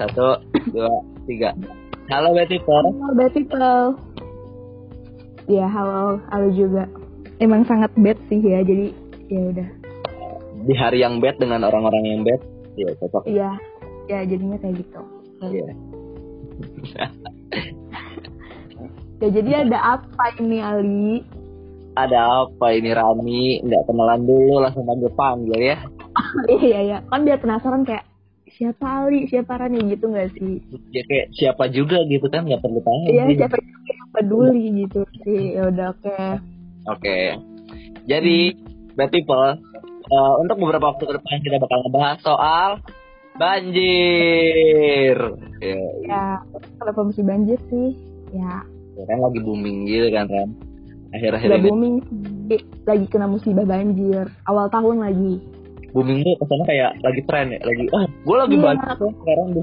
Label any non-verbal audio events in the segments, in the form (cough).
Satu, dua, tiga. Halo Betty People. Halo bad people. Ya halo, halo juga. Emang sangat bad sih ya, jadi ya udah. Di hari yang bad dengan orang-orang yang bad. Iya, cocok. Iya, ya jadinya kayak gitu. Iya. Ya jadi ada apa ini Ali? Ada apa ini Rani? Nggak kenalan dulu langsung panggil panggil ya. (laughs) iya ya, kan biar penasaran kayak siapa Ali, siapa Rani gitu nggak sih? Ya kayak siapa juga gitu kan nggak perlu tanya. Iya, siapa yang peduli gitu sih. Ya udah oke. Oke. Jadi, bad people, eh, untuk beberapa waktu ke depan kita bakal ngebahas soal banjir. Ya, Ya, kenapa mesti banjir sih? Ya, ya kan lagi booming gitu kan, Ram. Akhir-akhir ini booming. Lagi kena musibah banjir. Awal tahun lagi. Booming tuh ke sana kayak lagi tren ya, lagi ah, gue lagi Iya. banjir tuh sekarang. (laughs)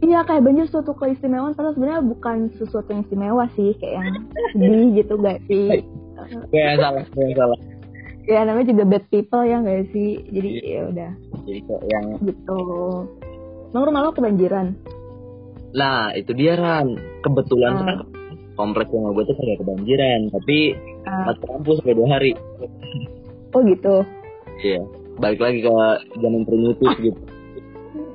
Iya kayak banjir suatu keistimewaan padahal sebenarnya bukan sesuatu yang istimewa sih kayak yang sedih gitu gak sih yang salah, yang salah. ya namanya juga bad people ya gak sih jadi Iya. ya udah Jadi kayak yang, gitu Emang rumah lo kebanjiran nah itu dia Ran. Kebetulan Hmm. kan kompleks rumah gue tuh kayak kebanjiran, tapi Ah, kampus sampai dua hari. oh gitu Iya. Balik lagi ke zaman primitif gitu.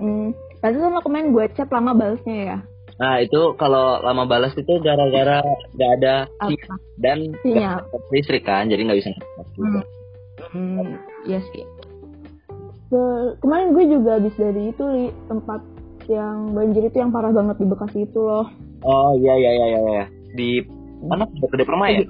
hmm. Tadi kan lo kemarin gue chat lama balesnya ya Nah itu kalau lama balas itu gara-gara nggak ada sinyal dan sinyal listrik kan, jadi nggak bisa juga. hmm. hmm. Iya sih Ke- kemarin gue juga habis dari itu li tempat yang banjir itu yang parah banget di Bekasi itu loh Oh iya iya iya iya. iya. Di mana? Gede Permai ya?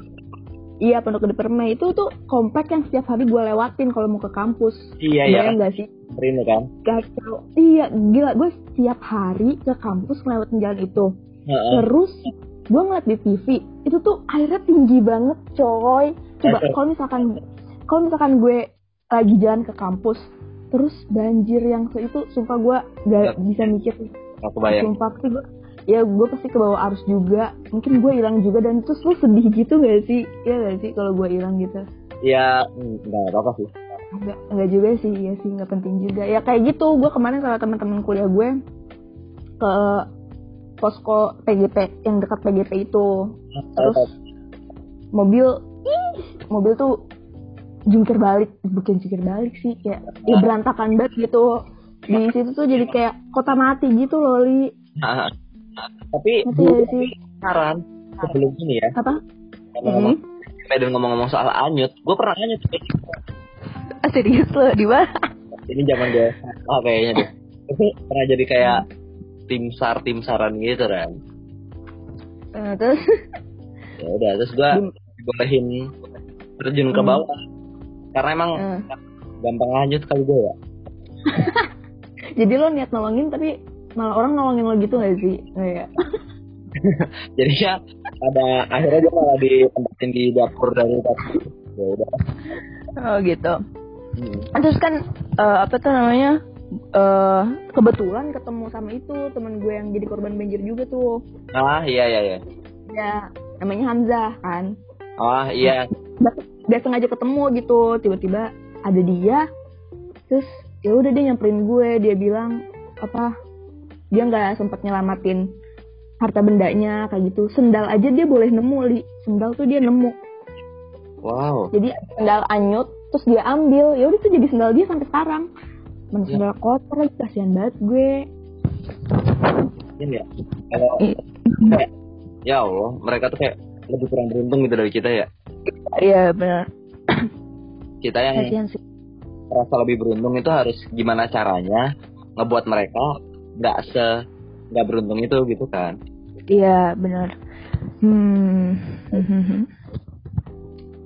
Iya Pondok Gede Permai itu tuh komplek yang setiap hari gue lewatin kalau mau ke kampus. Iya iya. Bayang gak sih? Ini kan. Kacau. Iya gila gue setiap hari ke kampus ngelewatin jalan itu. Heeh. Terus gue ngeliat di TV itu tuh airnya tinggi banget coy. Coba kalau misalkan kalau misalkan gue lagi jalan ke kampus terus banjir yang itu sumpah gue gak bisa mikir Aku bayang. sumpah pasti gue ya gue pasti ke bawah arus juga mungkin gue hilang juga dan terus lu sedih gitu gak sih ya gak sih kalau gue hilang gitu Ya nggak apa-apa sih. Enggak, enggak juga sih, ya sih nggak penting juga. Ya kayak gitu, gue kemarin sama teman-teman kuliah gue ke posko PGP yang dekat PGP itu. Terus mobil, ih, mobil tuh jungkir balik, bukan jungkir balik sih, kayak ya berantakan banget gitu. Di situ tuh jadi kayak kota mati gitu loh, Li. (laughs) Tapi saran sebelum ini ya, Apa? ngomong-ngomong dan ngomong-ngomong soal anyut, gue pernah anyut. Ah, serius lo, di mana? Ini zaman gue, oh kayaknya deh. Itu pernah jadi kayak tim sar tim saran gitu kan. Eh, terus, Ya udah, terus gue dibolehin terjun ke Hmm. bawah. Karena emang eh, gampang lanjut kali gue ya. (laughs) jadi lo niat nolongin tapi malah orang nolongin lo gitu gak sih? Kayak, (laughs) Jadi ya ada akhirnya gue malah ditempatin di dapur darurat. Ya udah. oh gitu. Hmm. terus kan eh, apa tuh namanya eh kebetulan ketemu sama itu teman gue yang jadi korban banjir juga tuh Ah iya iya iya. ya namanya Hamzah kan Ah iya. dia sengaja ketemu gitu tiba-tiba ada dia terus ya udah dia nyamperin gue dia bilang apa dia nggak sempat nyelamatin harta bendanya kayak gitu sendal aja dia boleh nemu li sendal tuh dia nemu Wow. jadi sendal anyut terus dia ambil ya udah tuh jadi sendal dia sampai sekarang mana Ya. sendal kotor lagi kasihan banget gue ya. Kalau Iya. kayak, ya Allah, mereka tuh kayak lebih kurang beruntung gitu dari kita ya. iya benar Kita yang merasa lebih beruntung itu harus gimana caranya ngebuat mereka nggak se nggak beruntung itu gitu kan. iya benar hmm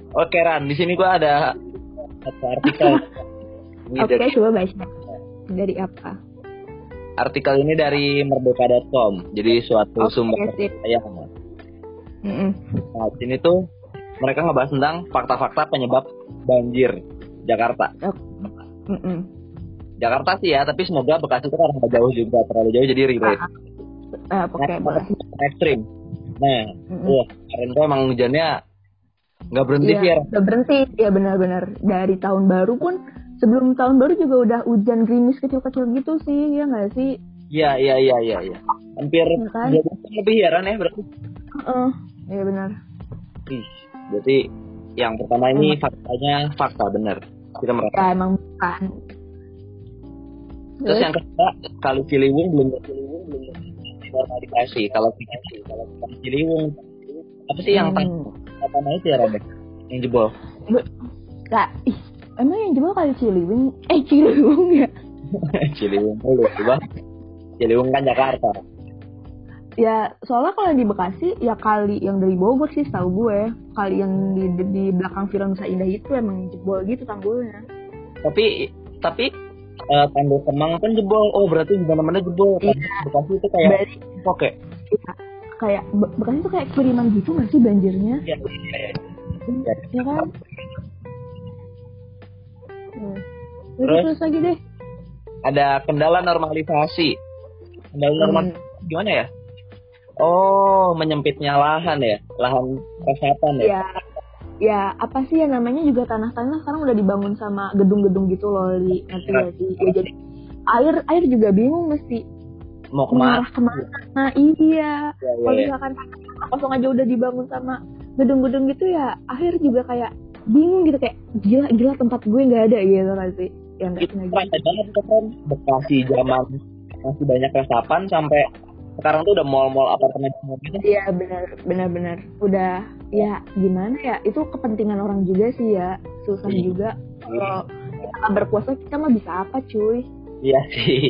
Oke Ran, di sini gua ada satu artikel. (laughs) Oke dari- coba baca dari apa artikel ini dari merdeka.com. Jadi suatu Oke, sumber sip. yang Mm-mm. Nah, sini tuh mereka ngebahas tentang fakta-fakta penyebab banjir Jakarta. Mm-mm. Jakarta sih ya, tapi semoga Bekasi itu karena nggak jauh juga, terlalu jauh jadi relate. Ah, oke Nah, ekstrim. Nah, Mm-mm. wah, kemarin tuh emang hujannya nggak berhenti sih ya. Iya, udah berhenti ya benar-benar dari tahun baru pun sebelum tahun baru juga udah hujan gerimis kecil-kecil gitu sih ya nggak sih Iya iya iya iya. Ya. Hampir Iya kan? lebih ya Ran ya berarti. Heeh. Iya benar. Ih, berarti yang pertama ini faktanya fakta bener. Kita merasa. Ya emang bukan. Terus yang kedua kali Ciliwung belum Ciliwung belum normalisasi. Kalau kalau kali Ciliwung apa sih yang Hmm. pertama itu ya Ran? ya? Yang jebol. Lah, ih, emang yang jebol kali Ciliwung? Eh Ciliwung ya? (laughs) Ciliwung dulu coba. Ciliwung kan Jakarta. Ya soalnya kalau di Bekasi ya kali yang dari Bogor sih tahu gue. Kali yang di, di, di belakang Villa Nusa Indah itu emang jebol gitu tanggulnya. Tapi tapi eh, tanggul Kemang kan jebol. Oh berarti di mana-mana jebol. Iya. Bekasi itu kayak Berarti oke. ya, kayak Be- Bekasi tuh kayak kiriman gitu nggak sih banjirnya? Iya iya iya. Iya. Ya kan? Hmm. Terus, Terus? lagi deh. Ada kendala normalisasi. Kendala normalisasi Hmm. gimana ya? Oh, menyempitnya lahan ya, lahan resapan ya. Ya, ya apa sih ya namanya juga tanah-tanah sekarang udah dibangun sama gedung-gedung gitu loh, Li. Nanti Iya. ya sih. Ya jadi air air juga bingung mesti Mau ke mana? ke mana. Nah, iya. Ya, ya, Kalau ya. misalkan tanah kosong aja udah dibangun sama gedung-gedung gitu ya, akhir juga kayak bingung gitu kayak gila gila tempat gue nggak ada gitu nanti. Yang kayak kerasa banget kan Bekasi zaman masih banyak resapan sampai sekarang tuh udah mall-mall apartemen semua gitu. Iya benar benar benar udah ya gimana ya itu kepentingan orang juga sih ya susah Iya. juga kalau kita berpuasa kita mah bisa apa cuy Iya sih,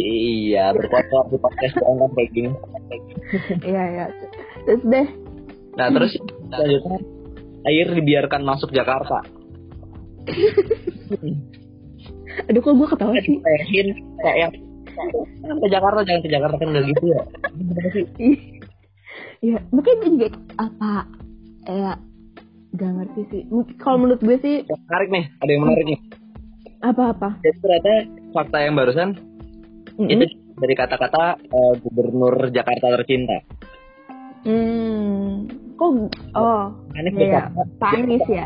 iya berfoto di podcast kan kayak gini. iya ya terus deh Nah terus selanjutnya air dibiarkan masuk Jakarta. aduh kok gue ketawa sih Tehin kayak ke Jakarta jangan ke Jakarta kan nggak gitu ya. Gimana sih? Ih. ya mungkin gue juga apa ya gak ngerti sih kalau menurut gue sih Menarik nih, ada yang menarik nih. apa-apa Jadi ternyata fakta yang barusan Mm-mm. itu dari kata-kata eh, Gubernur Jakarta tercinta. hmm kok oh Anies iya Baswedan. Pak Anies ya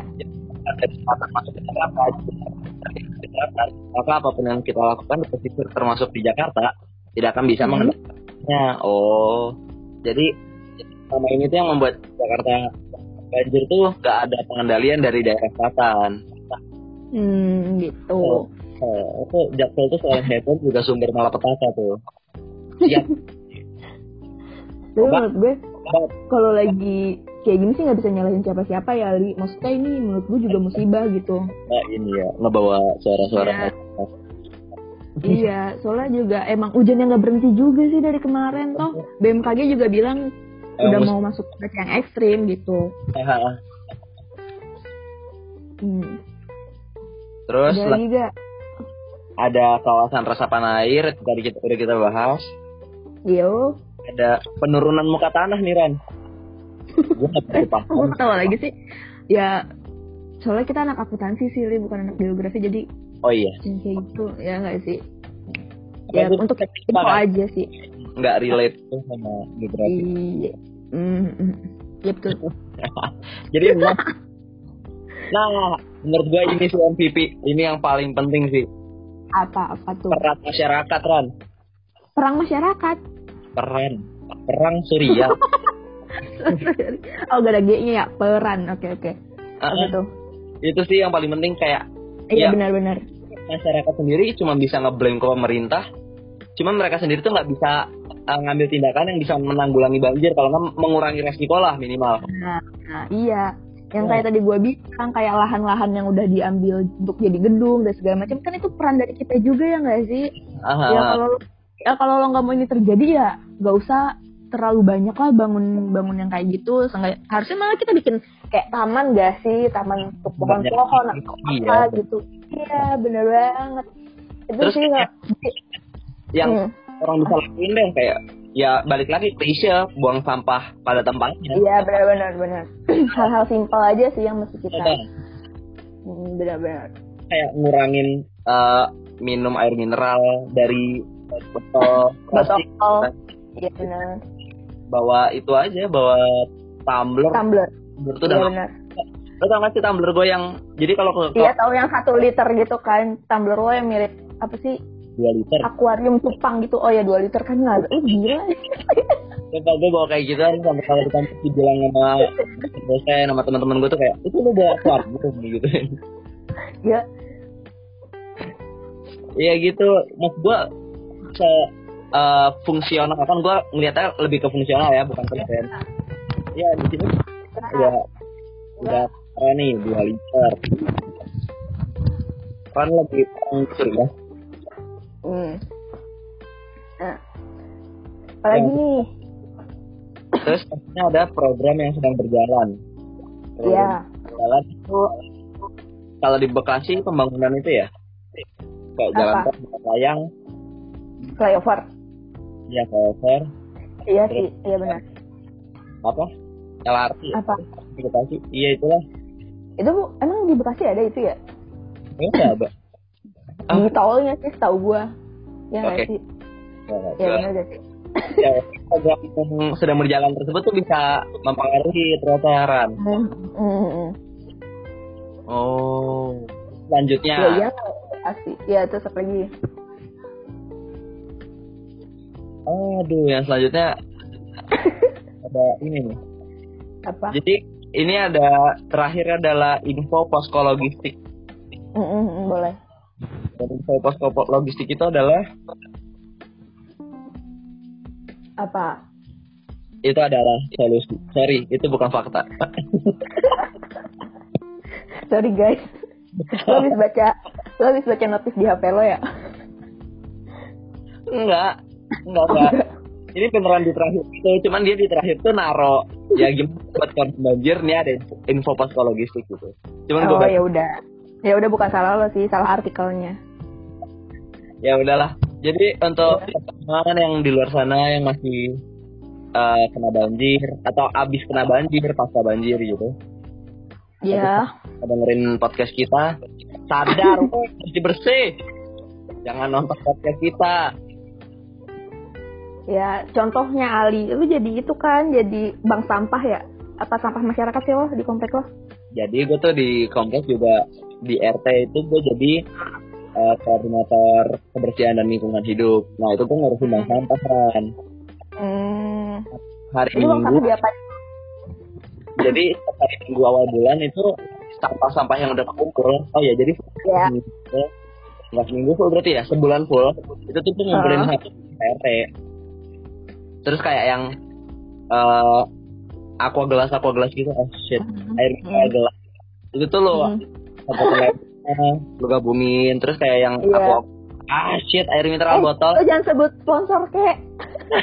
maka apa pun yang kita lakukan termasuk di Jakarta tidak akan bisa Hmm. mengendalikannya oh jadi selama ini tuh yang membuat Jakarta banjir tuh gak ada pengendalian dari daerah selatan. Hmm gitu. Oh, itu Jaksel tuh selain hebat juga sumber malapetaka tuh. Ya (laughs) tapi menurut gue kalau lagi kayak gini sih nggak bisa nyalahin siapa-siapa ya Li. Maksudnya ini menurut gue juga musibah gitu. Nah, ini ya ngebawa suara-suara Iya. iya soalnya juga emang hujannya nggak berhenti juga sih dari kemarin toh. BMKG juga bilang Udah mus- mau masuk cuaca yang ekstrim gitu. Ah, hmm. terus ada gak ada kawasan resapan air tadi kita udah kita bahas. Yo ada penurunan muka tanah nih Ran gue aku ketawa lagi sih. Ya soalnya kita anak akuntansi sih Li bukan anak geografi jadi oh iya. yang kayak gitu ya nggak sih? Ya untuk info aja sih nggak relate tuh sama geografi. Iya. Mm, mm. ya betul (laughs) jadi emang nah menurut gue ini sih MVP ini yang paling penting sih. Apa apa tuh? Peran masyarakat Ran. Perang masyarakat? Peran perang Surya (laughs) oh gak ada G-nya ya? Peran. Oke oke. Apa Ah, tuh? Itu sih yang paling penting kayak iya Iya. benar-benar. masyarakat sendiri cuma bisa ngeblame ke pemerintah. Cuman mereka sendiri tuh nggak bisa uh, ngambil tindakan yang bisa menanggulangi banjir kalau nggak mengurangi resiko lah minimal nah, nah iya yang Oh. kayak tadi gue bilang kayak lahan-lahan yang udah diambil untuk jadi gedung dan segala macam kan itu peran dari kita juga ya nggak sih Aha. ya kalau ya kalau lo nggak mau ini terjadi ya nggak usah terlalu banyak lah bangun bangun yang kayak gitu Seenggak- harusnya malah kita bikin kayak taman gak sih taman untuk pohon-pohon atau Iya. apa gitu iya bener banget itu Terus sih nggak yang Hmm. Orang bisa lakuin deh kayak ya balik lagi klise buang sampah pada tempatnya. Iya benar-benar benar. (clears throat) Hal-hal simpel aja sih yang mesti kita. Hmm, benar-benar. Kayak ngurangin uh, minum air mineral dari botol plastik botol iya benar. Bawa itu aja bawa tumbler. Tumbler. Tumbler tuh udah benar. lo tau gak sih tumbler gue yang jadi kalau ke iya tahu yang satu liter gitu kan tumbler lo yang mirip apa sih dua liter. Akuarium cupang gitu. Oh ya dua liter kan nggak eh gila. Coba gue bawa kayak gitu kan sampai kalau di kampus dibilang sama dosen sama teman-teman gue tuh kayak itu lu bawa akuarium gitu. Ya. Iya gitu. Mas gue se eh, fungsional. Kan gue ngeliatnya lebih ke fungsional ya bukan persen ya di sini udah udah keren nih dua liter. Kan lebih kurang ya apalagi Ya. nih? Terus ada program yang sedang berjalan. Program ya berjalan itu kalau di Bekasi pembangunan itu ya? Kayak jalan Apa? tol jalan layang. Flyover. Ya flyover. Iya sih iya benar. Apa? LRT apa? Di Bekasi. Iya itulah. Itu bu emang di Bekasi ada itu ya? Ya ada. Ah. di tolnya sih tahu gua. Ya Oke. sih? Ya, ya benar sih ya, program yang sedang berjalan tersebut tuh bisa mempengaruhi trotoaran Hmm, hmm, hmm. oh. Selanjutnya. Ya iya. Pasti ya terus apa lagi? Aduh yang selanjutnya (laughs) ada ini nih. Apa? Jadi ini ada terakhir adalah info posko logistik hmm, hmm, boleh. Dan info posko logistik itu adalah apa itu adalah solusi. Sorry, itu bukan fakta. (laughs) sorry guys lo habis baca lo habis baca notis di HP lo ya enggak, enggak, enggak. Ini beneran di terakhir itu, cuman dia di terakhir tuh naro ya gimana buat korban banjir nih ada info posko logistik gitu. Cuman oh ya udah ya udah bukan salah lo sih salah artikelnya ya udahlah. Jadi untuk teman yang di luar sana yang masih eh, kena banjir atau abis kena banjir, pasca banjir gitu. ya dengerin podcast kita sadar (laughs) bersih bersih. Jangan nonton podcast kita. Ya contohnya Ali lu jadi itu kan jadi bank sampah ya? Apa sampah masyarakat sih lo di komplek lo jadi gue tuh di kompleks juga di RT itu gue jadi eh, koordinator kebersihan dan lingkungan hidup. Nah itu gue ngurusin bank sampah kan hmm. hari minggu jadi setiap hari minggu awal bulan itu sampah-sampah yang udah kekumpul oh ya jadi ya seminggu, nggak seminggu full berarti ya sebulan full. Itu tuh tuh ngumpulin satu RT terus kayak yang eh aqua gelas aqua gelas gitu. Oh shit. Air mineral gelas itu tuh lo Hmm. Lo gabungin terus kayak yang Iya. aqua ah shit air mineral Eh, botol. lo jangan sebut sponsor kek.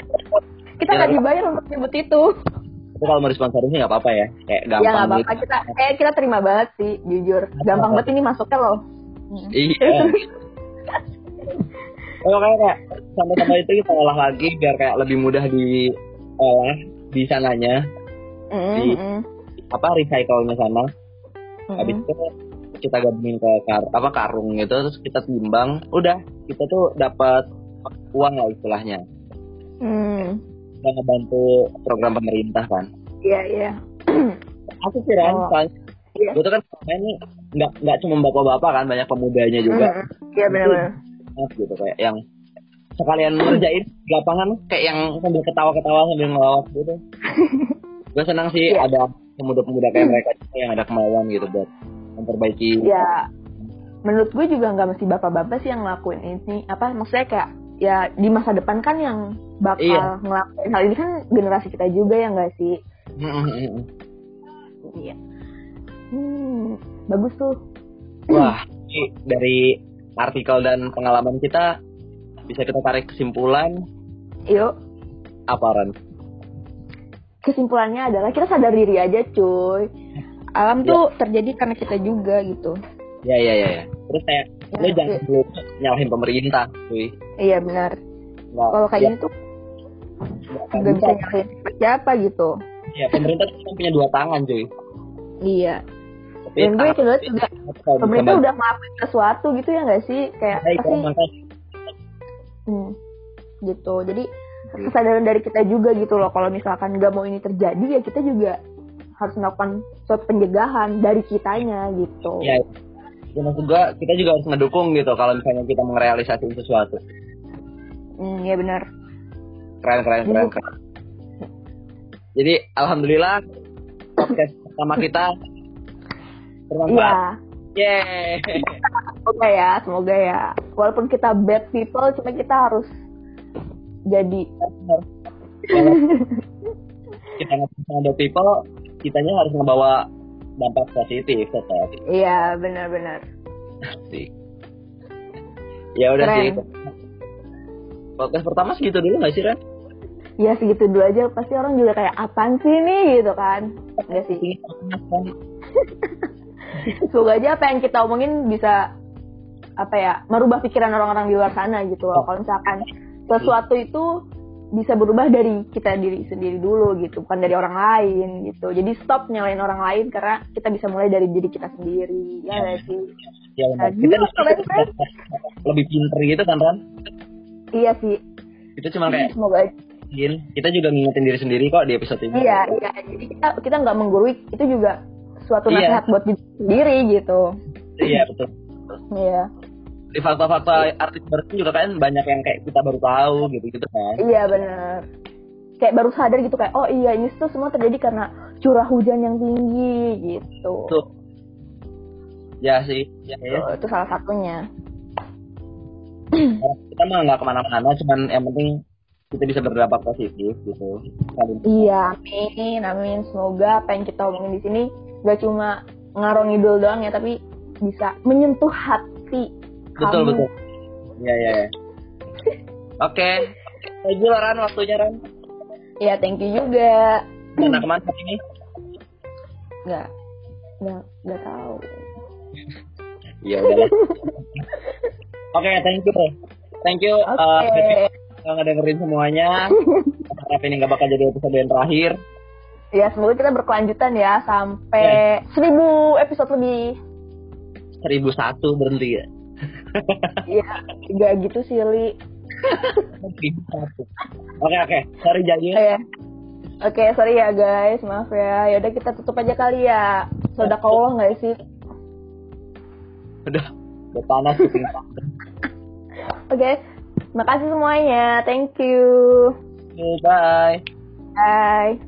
(laughs) Kita Ya, nggak dibayar untuk nyebut itu. Itu kalau mau disponsorin sih nggak apa-apa ya. Kayak ya gampang apa-apa. gitu. Kita eh kita terima banget sih jujur. Gampang banget ini masuknya loh. Iya. (laughs) Oh, kayak kayak sama-sama itu kita olah lagi biar kayak lebih mudah diolah di sananya. Mm, Di- mm, apa recycle-nya sana mm. habis itu kita gabungin ke kar apa karung gitu terus kita timbang udah kita tuh dapat uang lah istilahnya Hmm. dan ngebantu program pemerintah kan Iya, iya. aku sih kan Oh. soalnya gue tuh kan ini nggak nggak cuma bapak-bapak kan banyak pemudanya juga Mm, Iya benar-benar. Mas, gitu kayak yang sekalian ngerjain di lapangan kayak yang sambil ketawa-ketawa sambil ngelawak gitu (laughs) gue senang sih Iya. ada pemuda-pemuda kayak mereka juga yang ada kemauan gitu buat memperbaiki Ya, menurut gue juga nggak mesti bapak-bapak sih yang ngelakuin ini. Apa maksudnya kayak ya di masa depan kan yang bakal Iya. ngelakuin hal ini kan generasi kita juga ya nggak sih? Iya. Hmm, bagus tuh. wah ini dari artikel dan pengalaman kita bisa kita tarik kesimpulan Yuk, apa Ran? kesimpulannya adalah kita sadar diri aja, cuy. Alam Ya. tuh terjadi karena kita juga gitu. ya ya ya ya terus kayak Ya, lo jangan iya. dulu nyalahin pemerintah cuy Iya benar. nggak Kalau kayak ya, gini tuh nggak nggak bisa nyalahin siapa gitu. ya pemerintah tuh punya dua tangan cuy Iya. tapi Dan gue tangan- ngeliat juga pemerintah udah ngelakuin sesuatu gitu ya nggak sih? Kayak Baik, pasti Hmm, gitu. Jadi kesadaran dari kita juga gitu loh. Kalau misalkan nggak mau ini terjadi ya kita juga harus melakukan suatu pencegahan dari kitanya gitu. ya ya maksud gue kita juga harus ngedukung gitu kalau misalnya kita merealisasi sesuatu hmm ya benar keren keren keren, keren. jadi alhamdulillah podcast pertama kita bermanfaat Iya. Yeay. Semoga ya, semoga ya. Walaupun kita bad people, cuma kita harus jadi. kita nggak (laughs) people, kitanya harus membawa dampak positif tetap. Iya, benar-benar. ya udah Keren. sih. Podcast pertama segitu dulu nggak sih, Ren? Ya segitu dulu aja, pasti orang juga kayak apaan sih nih gitu kan. Enggak sih. (laughs) Semoga aja apa yang kita omongin bisa apa ya merubah pikiran orang-orang di luar sana gitu loh. Kalau misalkan sesuatu itu bisa berubah dari kita diri sendiri dulu gitu, bukan dari orang lain gitu. Jadi stop nyalain orang lain karena kita bisa mulai dari diri kita sendiri. Ya nggak sih? Ya. Nah, kita keren. lebih pinter gitu kan, Ran? Iya sih. Kita cuma kayak Semoga aja. kita juga ngingetin diri sendiri kok di episode ini. Iya, iya. Jadi kita kita nggak menggurui itu juga suatu Iya. nasihat buat diri sendiri gitu. Iya, betul. Iya. Di fakta-fakta artis baru juga kan banyak yang kayak kita baru tahu gitu gitu kan. Iya benar. Kayak baru sadar gitu kayak oh iya ini tuh semua terjadi karena curah hujan yang tinggi gitu. Tuh. Ya sih, ya, ya. Tuh, itu salah satunya. kita mah nggak ke mana-mana cuman yang penting kita bisa berdampak positif gitu saling Iya, amin, amin. Semoga apa yang kita omongin di sini gak cuma ngarong ngidul doang ya, tapi bisa menyentuh hati betul kamu. betul. Ya ya ya oke. Thank you Ran waktunya Ran. Ya, thank you juga. mana ke mana hari ini? Nggak, nggak, nggak tahu. ya udah (laughs) oke thank you. Thank you Oke. uh, yang ngedengerin semuanya. Harap ini nggak bakal jadi episode yang terakhir. Ya, semoga kita berkelanjutan ya sampai seribu episode lebih. 1001 berhenti ya Iya, nggak gitu sih, Li. 1001 oke oke sorry jadi Oke. Oke, sorry ya guys, maaf ya. Ya udah kita tutup aja kali ya. Sodak Allah nggak sih? udah udah panas kuping Oke, makasih semuanya. Thank you. bye Bye.